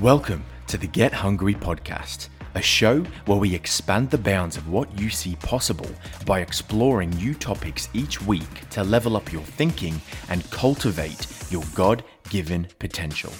Welcome to the Get Hungry podcast, a show where we expand the bounds of what you see possible by exploring new topics each week to level up your thinking and cultivate your God given potential.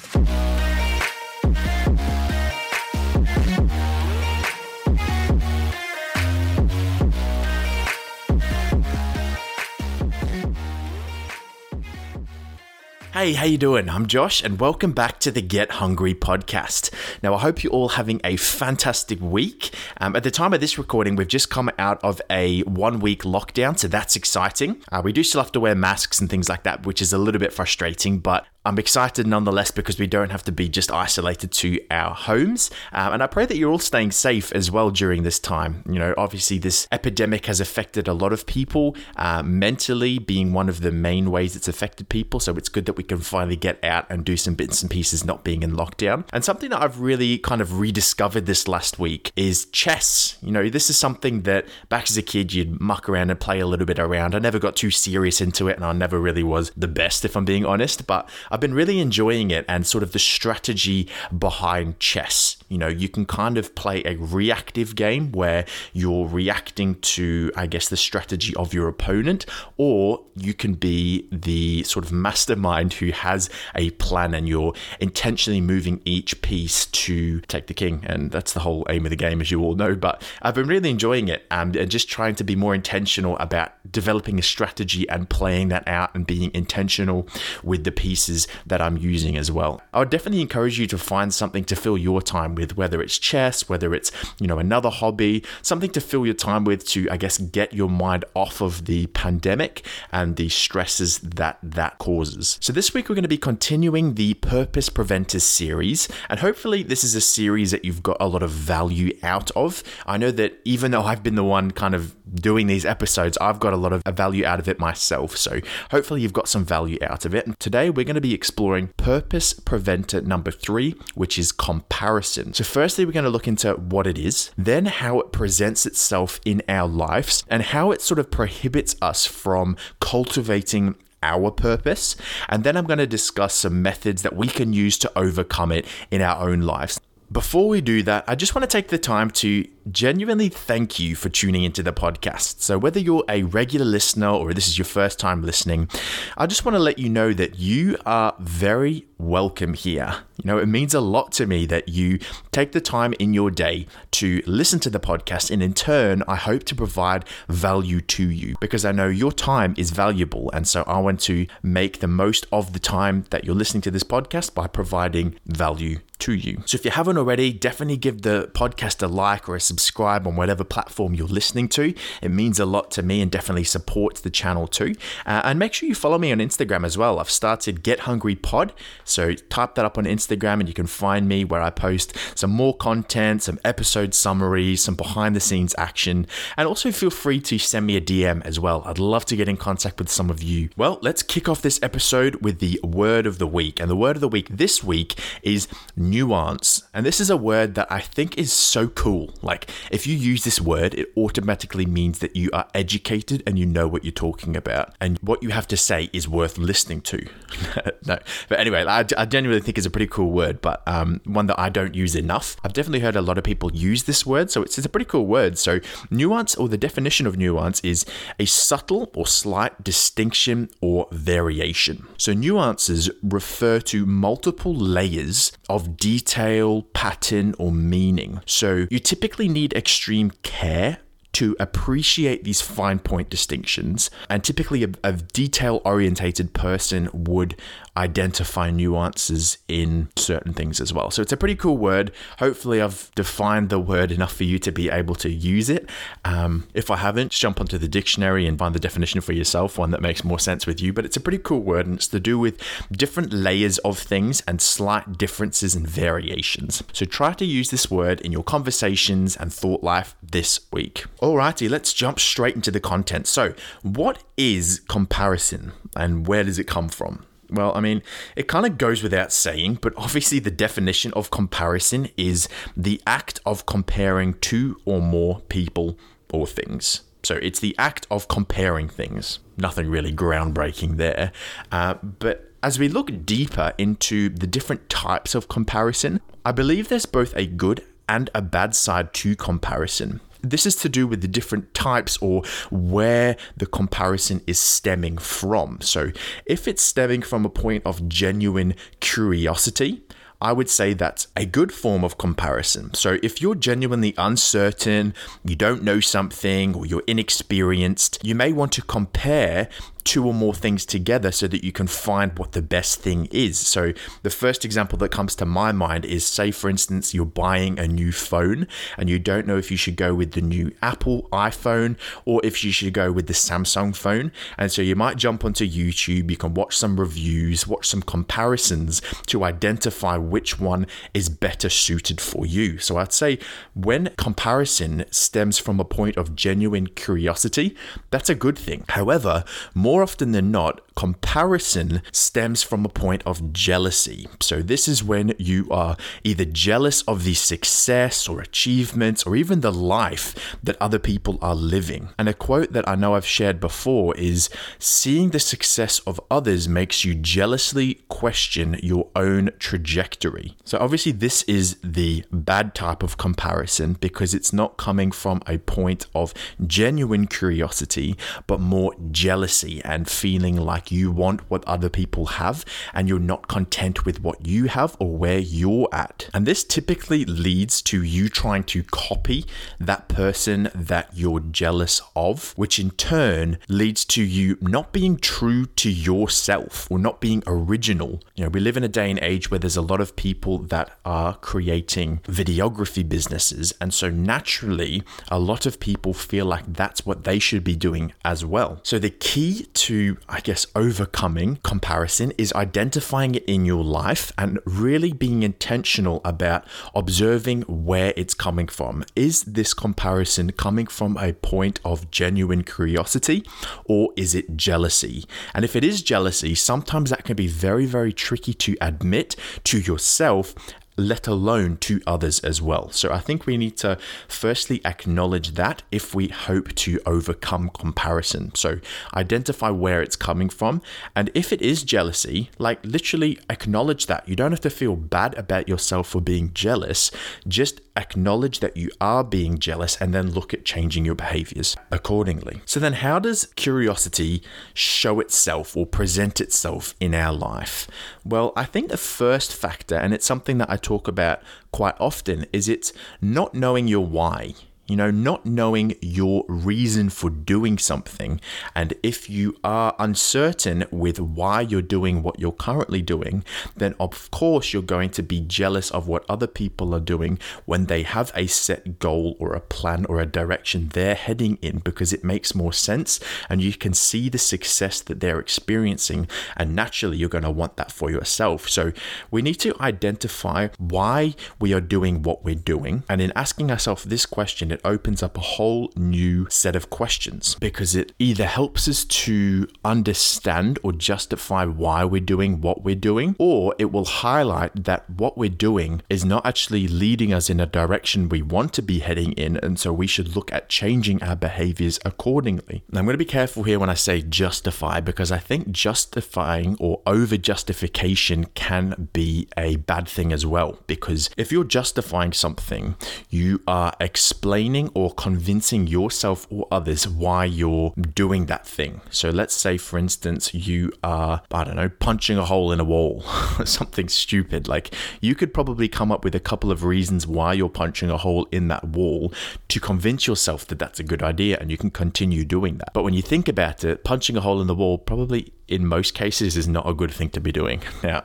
Hey, how you doing? I'm Josh and welcome back to the Get Hungry podcast. Now, I hope you're all having a fantastic week. Um, at the time of this recording, we've just come out of a one week lockdown, so that's exciting. Uh, we do still have to wear masks and things like that, which is a little bit frustrating, but I'm excited nonetheless because we don't have to be just isolated to our homes. Um, and I pray that you're all staying safe as well during this time. You know, obviously, this epidemic has affected a lot of people, uh, mentally being one of the main ways it's affected people. So it's good that we can finally get out and do some bits and pieces not being in lockdown. And something that I've really kind of rediscovered this last week is chess. You know, this is something that back as a kid you'd muck around and play a little bit around. I never got too serious into it and I never really was the best, if I'm being honest. But I've been really enjoying it and sort of the strategy behind chess. You know, you can kind of play a reactive game where you're reacting to, I guess, the strategy of your opponent, or you can be the sort of mastermind who has a plan and you're intentionally moving each piece to take the king. And that's the whole aim of the game, as you all know. But I've been really enjoying it um, and just trying to be more intentional about developing a strategy and playing that out and being intentional with the pieces that I'm using as well. I would definitely encourage you to find something to fill your time with, whether it's chess, whether it's, you know, another hobby, something to fill your time with to, I guess, get your mind off of the pandemic and the stresses that that causes. So this week we're going to be continuing the Purpose Preventers series, and hopefully this is a series that you've got a lot of value out of. I know that even though I've been the one kind of doing these episodes, I've got a lot of value out of it myself. So hopefully you've got some value out of it. And today we're going to be exploring purpose preventer number three, which is comparison. So, firstly, we're going to look into what it is, then how it presents itself in our lives, and how it sort of prohibits us from cultivating our purpose. And then I'm going to discuss some methods that we can use to overcome it in our own lives. Before we do that, I just want to take the time to genuinely thank you for tuning into the podcast. So, whether you're a regular listener or this is your first time listening, I just want to let you know that you are very welcome here. You know, it means a lot to me that you take the time in your day to listen to the podcast, and in turn, I hope to provide value to you because I know your time is valuable. And so, I want to make the most of the time that you're listening to this podcast by providing value to you. So, if you haven't already, definitely give the podcast a like or a subscribe on whatever platform you're listening to. It means a lot to me and definitely supports the channel too. Uh, and make sure you follow me on Instagram as well. I've started Get Hungry Pod. So type that up on Instagram and you can find me where I post some more content, some episode summaries, some behind the scenes action. And also feel free to send me a DM as well. I'd love to get in contact with some of you. Well, let's kick off this episode with the word of the week. And the word of the week this week is nuance. And this is a word that I think is so cool. Like, if you use this word, it automatically means that you are educated and you know what you're talking about. And what you have to say is worth listening to. no. But anyway, I, I, genuinely think is a pretty cool word, but um, one that I don't use enough. I've definitely heard a lot of people use this word, so it's, it's a pretty cool word. So, nuance, or the definition of nuance, is a subtle or slight distinction or variation. So, nuances refer to multiple layers of detail, pattern, or meaning. So, you typically need extreme care to appreciate these fine point distinctions. And typically, a, a detail orientated person would identify nuances in certain things as well. So it's a pretty cool word. Hopefully, I've defined the word enough for you to be able to use it. Um, if I haven't, jump onto the dictionary and find the definition for yourself, one that makes more sense with you. But it's a pretty cool word and it's to do with different layers of things and slight differences and variations. So try to use this word in your conversations and thought life this week. Alrighty, let's jump straight into the content. So, what is comparison and where does it come from? Well, I mean, it kind of goes without saying, but obviously the definition of comparison is the act of comparing two or more people or things. So it's the act of comparing things. Nothing really groundbreaking there. Uh, but as we look deeper into the different types of comparison, I believe there's both a good and a bad side to comparison. This is to do with the different types or where the comparison is stemming from. So, if it's stemming from a point of genuine curiosity, I would say that's a good form of comparison. So if you're genuinely uncertain, you don't know something, or you're inexperienced, you may want to compare two or more things together so that you can find what the best thing is. So, the first example that comes to my mind is say, for instance, you're buying a new phone and you don't know if you should go with the new Apple iPhone or if you should go with the Samsung phone. And so, you might jump onto YouTube, you can watch some reviews, watch some comparisons to identify which one is better suited for you. So, I'd say when comparison stems from a point of genuine curiosity, that's a good thing. However, more more often than not, comparison stems from a point of jealousy. So, this is when you are either jealous of the success or achievements or even the life that other people are living. And a quote that I know I've shared before is seeing the success of others makes you jealously question your own trajectory. So, obviously, this is the bad type of comparison because it's not coming from a point of genuine curiosity, but more jealousy and feeling like you want what other people have and you're not content with what you have or where you're at. And this typically leads to you trying to copy that person that you're jealous of, which in turn leads to you not being true to yourself or not being original. You know, we live in a day and age where there's a lot of people that are creating videography businesses. And so naturally, a lot of people feel like that's what they should be doing as well. So the key to, I guess, overcoming comparison is identifying it in your life and really being intentional about observing where it's coming from. Is this comparison coming from a point of genuine curiosity or is it jealousy? And if it is jealousy, sometimes that can be very, very tricky to admit to yourself let alone to others as well. So I think we need to firstly acknowledge that if we hope to overcome comparison. So identify where it's coming from. And if it is jealousy, like literally acknowledge that. You don't have to feel bad about yourself for being jealous. Just acknowledge that you are being jealous and then look at changing your behaviors accordingly. So then how does curiosity show itself or present itself in our life? Well, I think the first factor, and it's something that I talk about quite often, is it's not knowing your why. You know, not knowing your reason for doing something. And if you are uncertain with why you're doing what you're currently doing, then of course you're going to be jealous of what other people are doing when they have a set goal or a plan or a direction they're heading in because it makes more sense and you can see the success that they're experiencing. And naturally, you're going to want that for yourself. So we need to identify why we are doing what we're doing. And in asking ourselves this question, it opens up a whole new set of questions because it either helps us to understand or justify why we're doing what we're doing, or it will highlight that what we're doing is not actually leading us in a direction we want to be heading in. And so we should look at changing our behaviors accordingly. Now, I'm going to be careful here when I say justify because I think justifying or over justification can be a bad thing as well. Because if you're justifying something, you are explaining explaining or convincing yourself or others why you're doing that thing. So let's say, for instance, you are, I don't know, punching a hole in a wall, something stupid. Like you could probably come up with a couple of reasons why you're punching a hole in that wall to convince yourself that that's a good idea and you can continue doing that. But when you think about it, punching a hole in the wall probably in most cases is not a good thing to be doing. Now,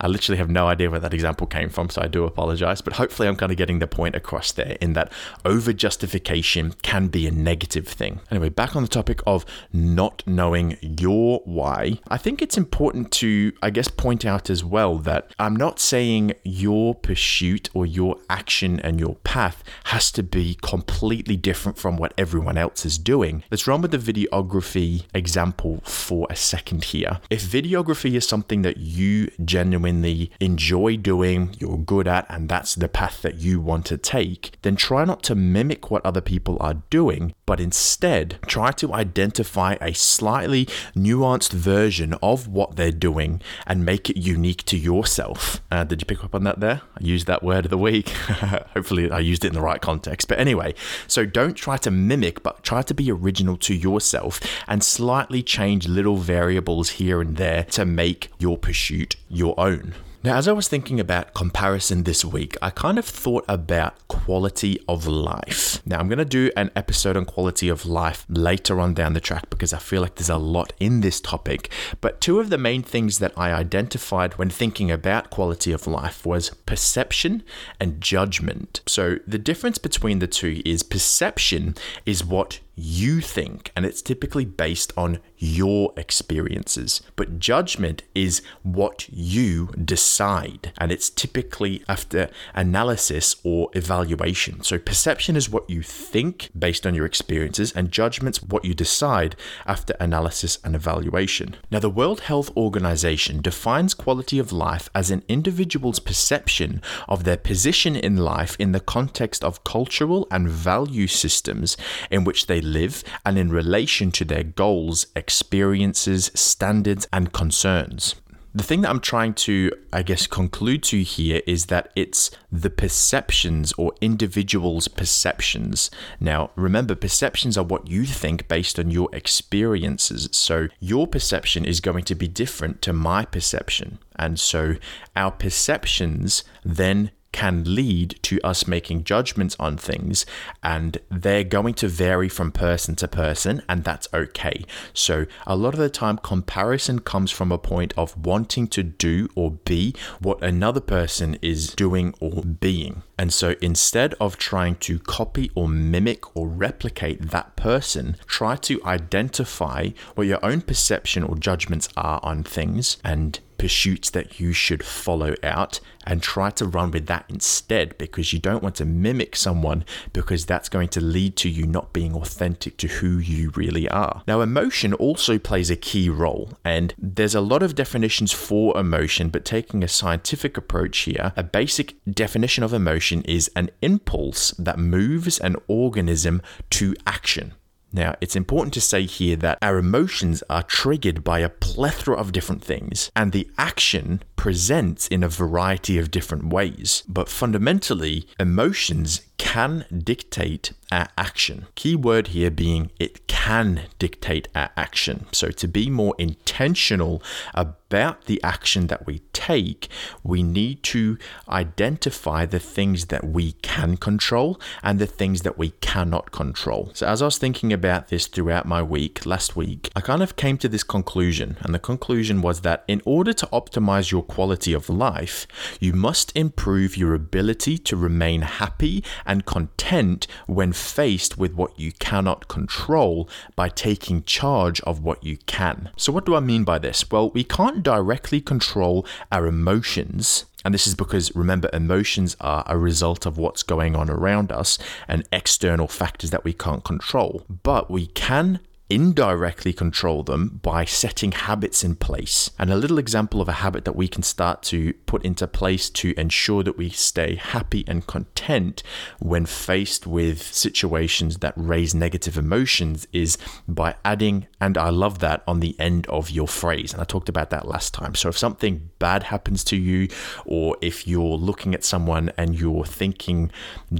I literally have no idea where that example came from, so I do apologize, but hopefully I'm kind of getting the point across there in that over justification can be a negative thing. Anyway, back on the topic of not knowing your why, I think it's important to, I guess, point out as well that I'm not saying your pursuit or your action and your path has to be completely different from what everyone else is doing. Let's run with the videography example for a second second here. If videography is something that you genuinely enjoy doing, you're good at, and that's the path that you want to take, then try not to mimic what other people are doing, but instead try to identify a slightly nuanced version of what they're doing and make it unique to yourself. Uh, did you pick up on that there? I used that word of the week. Hopefully, I used it in the right context. But anyway, so don't try to mimic, but try to be original to yourself and slightly change little variables here and there to make your pursuit your own. Now, as I was thinking about comparison this week, I kind of thought about quality of life. Now, I'm going to do an episode on quality of life later on down the track because I feel like there's a lot in this topic. But two of the main things that I identified when thinking about quality of life was perception and judgment. So, the difference between the two is perception is what you think, and it's typically based on your experiences. But judgment is what you decide, and it's typically after analysis or evaluation. So, perception is what you think based on your experiences, and judgment's what you decide after analysis and evaluation. Now, the World Health Organization defines quality of life as an individual's perception of their position in life in the context of cultural and value systems in which they live and in relation to their goals, experiences, standards, and concerns. The thing that I'm trying to, I guess, conclude to here is that it's the perceptions or individuals' perceptions. Now, remember, perceptions are what you think based on your experiences. So, your perception is going to be different to my perception. And so, our perceptions then can lead to us making judgments on things, and they're going to vary from person to person, and that's okay. So, a lot of the time, comparison comes from a point of wanting to do or be what another person is doing or being. And so, instead of trying to copy or mimic or replicate that person, try to identify what your own perception or judgments are on things and pursuits that you should follow out and try to run with that instead because you don't want to mimic someone because that's going to lead to you not being authentic to who you really are. Now, emotion also plays a key role, and there's a lot of definitions for emotion, but taking a scientific approach here, a basic definition of emotion is an impulse that moves an organism to action. Now, it's important to say here that our emotions are triggered by a plethora of different things, and the action presents in a variety of different ways. But fundamentally, emotions can dictate our action. Key word here being it can dictate our action. So, to be more intentional about the action that we take, we need to identify the things that we can control and the things that we cannot control. So, as I was thinking about this throughout my week, last week, I kind of came to this conclusion. And the conclusion was that in order to optimize your quality of life, you must improve your ability to remain happy and content when faced with what you cannot control by taking charge of what you can. So, what do I mean by this? Well, we can't directly control our emotions. And this is because, remember, emotions are a result of what's going on around us and external factors that we can't control. But we can indirectly control them by setting habits in place. And a little example of a habit that we can start to put into place to ensure that we stay happy and content when faced with situations that raise negative emotions is by adding, and I love that, on the end of your phrase. And I talked about that last time. So if something bad happens to you, or if you're looking at someone and you're thinking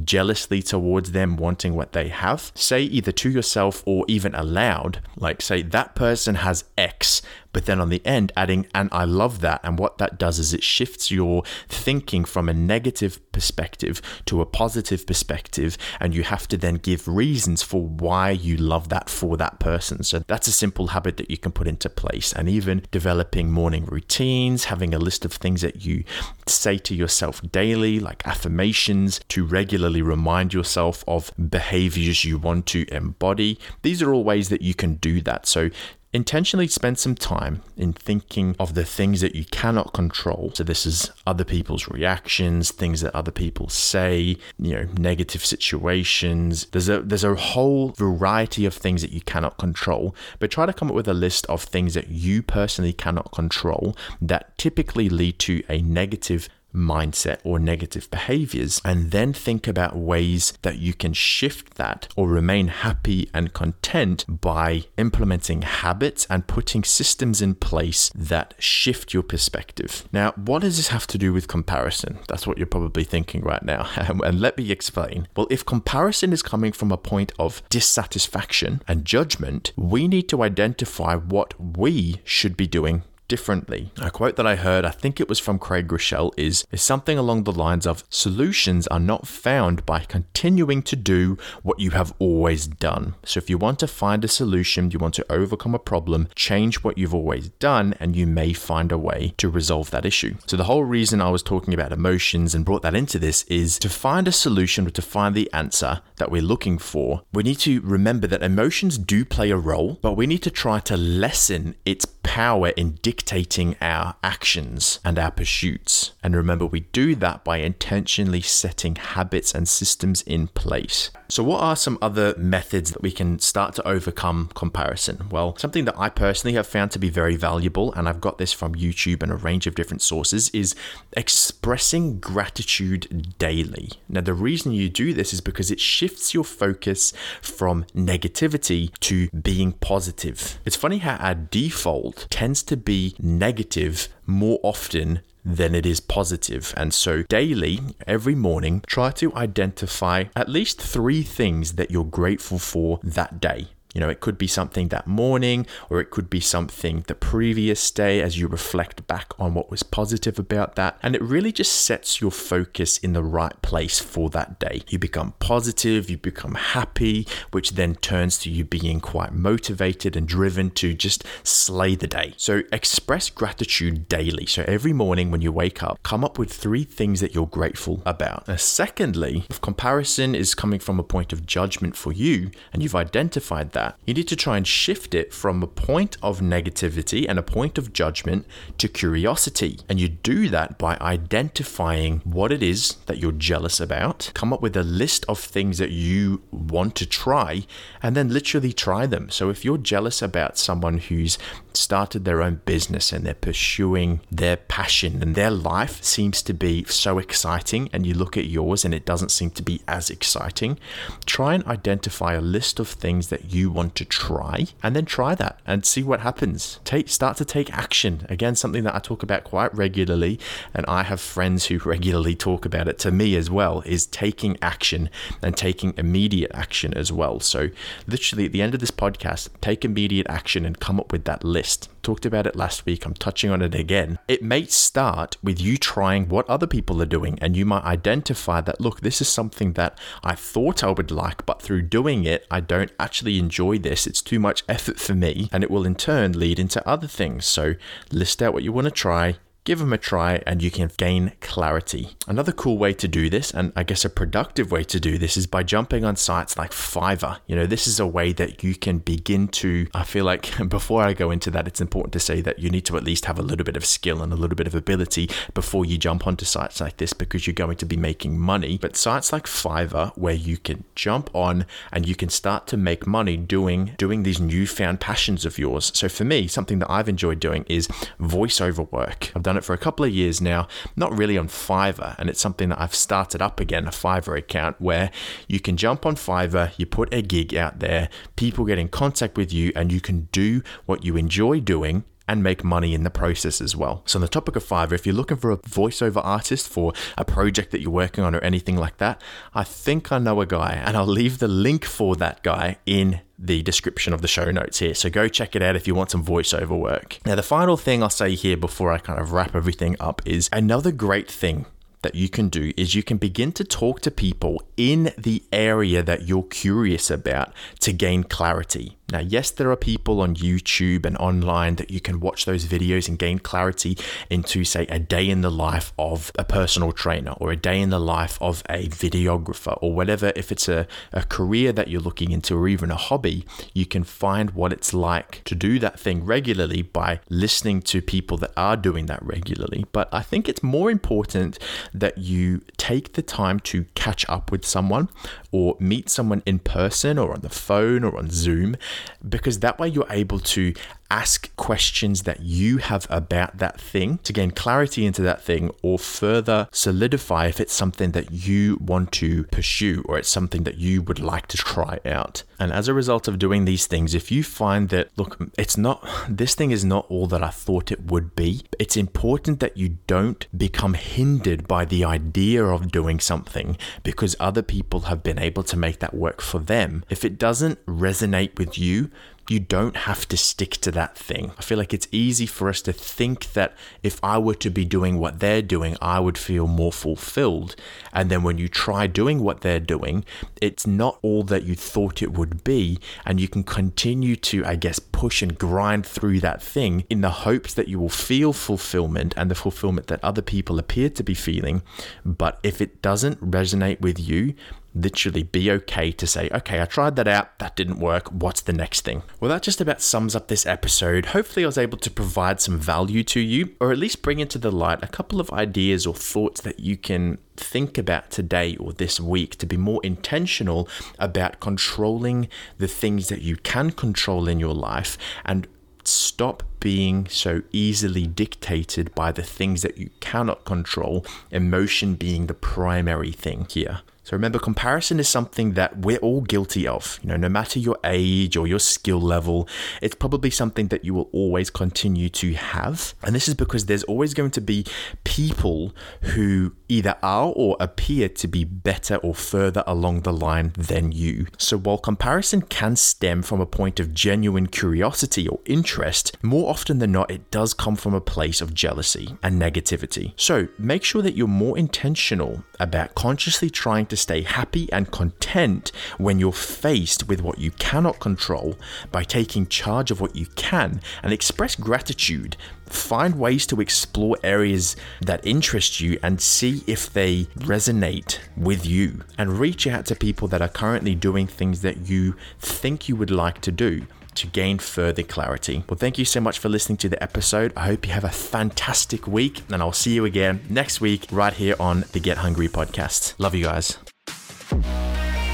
jealously towards them, wanting what they have, say either to yourself or even aloud like say that person has X, but then on the end adding, and I love that. And what that does is it shifts your thinking from a negative perspective to a positive perspective. And you have to then give reasons for why you love that for that person. So that's a simple habit that you can put into place. And even developing morning routines, having a list of things that you say to yourself daily, like affirmations, to regularly remind yourself of behaviors you want to embody. These are all ways that you can do that. So intentionally spend some time in thinking of the things that you cannot control. So this is other people's reactions, things that other people say, you know, negative situations. There's a there's a whole variety of things that you cannot control, but try to come up with a list of things that you personally cannot control that typically lead to a negative mindset or negative behaviors, and then think about ways that you can shift that or remain happy and content by implementing habits and putting systems in place that shift your perspective. Now, what does this have to do with comparison? That's what you're probably thinking right now. and let me explain. Well, if comparison is coming from a point of dissatisfaction and judgment, we need to identify what we should be doing differently. A quote that I heard, I think it was from Craig Groeschel, is, is something along the lines of solutions are not found by continuing to do what you have always done. So if you want to find a solution, you want to overcome a problem, change what you've always done, and you may find a way to resolve that issue. So the whole reason I was talking about emotions and brought that into this is to find a solution or to find the answer that we're looking for. We need to remember that emotions do play a role, but we need to try to lessen its power in dictating our actions and our pursuits. And remember, we do that by intentionally setting habits and systems in place. So, what are some other methods that we can start to overcome comparison? Well, something that I personally have found to be very valuable, and I've got this from YouTube and a range of different sources, is expressing gratitude daily. Now, the reason you do this is because it shifts your focus from negativity to being positive. It's funny how our default tends to be negative more often than it is positive. And so, daily, every morning, try to identify at least three things that you're grateful for that day. You know, it could be something that morning, or it could be something the previous day as you reflect back on what was positive about that. And it really just sets your focus in the right place for that day. You become positive, you become happy, which then turns to you being quite motivated and driven to just slay the day. So express gratitude daily. So every morning when you wake up, come up with three things that you're grateful about. Now, secondly, if comparison is coming from a point of judgment for you and you've identified that, that, you need to try and shift it from a point of negativity and a point of judgment to curiosity. And you do that by identifying what it is that you're jealous about, come up with a list of things that you want to try, and then literally try them. So if you're jealous about someone who's started their own business and they're pursuing their passion and their life seems to be so exciting, and you look at yours and it doesn't seem to be as exciting, try and identify a list of things that you want to try and then try that and see what happens. Take start to take action. Again, something that I talk about quite regularly and I have friends who regularly talk about it to me as well is taking action and taking immediate action as well. So literally at the end of this podcast, take immediate action and come up with that list. Talked about it last week. I'm touching on it again. It may start with you trying what other people are doing, and you might identify that, look, this is something that I thought I would like, but through doing it, I don't actually enjoy this. It's too much effort for me, and it will in turn lead into other things. So list out what you want to try, give them a try and you can gain clarity. Another cool way to do this, and I guess a productive way to do this, is by jumping on sites like Fiverr. You know, this is a way that you can begin to. I feel like before I go into that, it's important to say that you need to at least have a little bit of skill and a little bit of ability before you jump onto sites like this because you're going to be making money. But sites like Fiverr, where you can jump on and you can start to make money doing doing these newfound passions of yours. So for me, something that I've enjoyed doing is voiceover work. I've done it for a couple of years now, not really on Fiverr, and it's something that I've started up again a Fiverr account where you can jump on Fiverr, you put a gig out there, people get in contact with you, and you can do what you enjoy doing and make money in the process as well. So, on the topic of Fiverr, if you're looking for a voiceover artist for a project that you're working on or anything like that, I think I know a guy, and I'll leave the link for that guy in the description of the show notes here. So go check it out if you want some voiceover work. Now, the final thing I'll say here before I kind of wrap everything up is another great thing that you can do is you can begin to talk to people in the area that you're curious about to gain clarity. Now, yes, there are people on YouTube and online that you can watch those videos and gain clarity into, say, a day in the life of a personal trainer or a day in the life of a videographer or whatever. If it's a, a career that you're looking into or even a hobby, you can find what it's like to do that thing regularly by listening to people that are doing that regularly. But I think it's more important that you take the time to catch up with someone or meet someone in person or on the phone or on Zoom, because that way you're able to ask questions that you have about that thing to gain clarity into that thing or further solidify if it's something that you want to pursue or it's something that you would like to try out. And as a result of doing these things, if you find that, look, it's not, this thing is not all that I thought it would be, it's important that you don't become hindered by the idea of doing something because other people have been able to make that work for them. If it doesn't resonate with you, you don't have to stick to that thing. I feel like it's easy for us to think that if I were to be doing what they're doing, I would feel more fulfilled. And then when you try doing what they're doing, it's not all that you thought it would be. And you can continue to, I guess, push and grind through that thing in the hopes that you will feel fulfillment and the fulfillment that other people appear to be feeling. But if it doesn't resonate with you, literally be okay to say, okay, I tried that out, that didn't work, what's the next thing? Well, that just about sums up this episode. Hopefully, I was able to provide some value to you, or at least bring into the light a couple of ideas or thoughts that you can think about today or this week to be more intentional about controlling the things that you can control in your life and stop being so easily dictated by the things that you cannot control, emotion being the primary thing here. So remember, comparison is something that we're all guilty of. You know, no matter your age or your skill level, it's probably something that you will always continue to have. And this is because there's always going to be people who either are or appear to be better or further along the line than you. So while comparison can stem from a point of genuine curiosity or interest, more often than not, it does come from a place of jealousy and negativity. So make sure that you're more intentional about consciously trying to stay happy and content when you're faced with what you cannot control by taking charge of what you can and express gratitude. Find ways to explore areas that interest you and see if they resonate with you. And reach out to people that are currently doing things that you think you would like to do to gain further clarity. Well, thank you so much for listening to the episode. I hope you have a fantastic week, and I'll see you again next week right here on the Get Hungry podcast. Love you guys. Bye.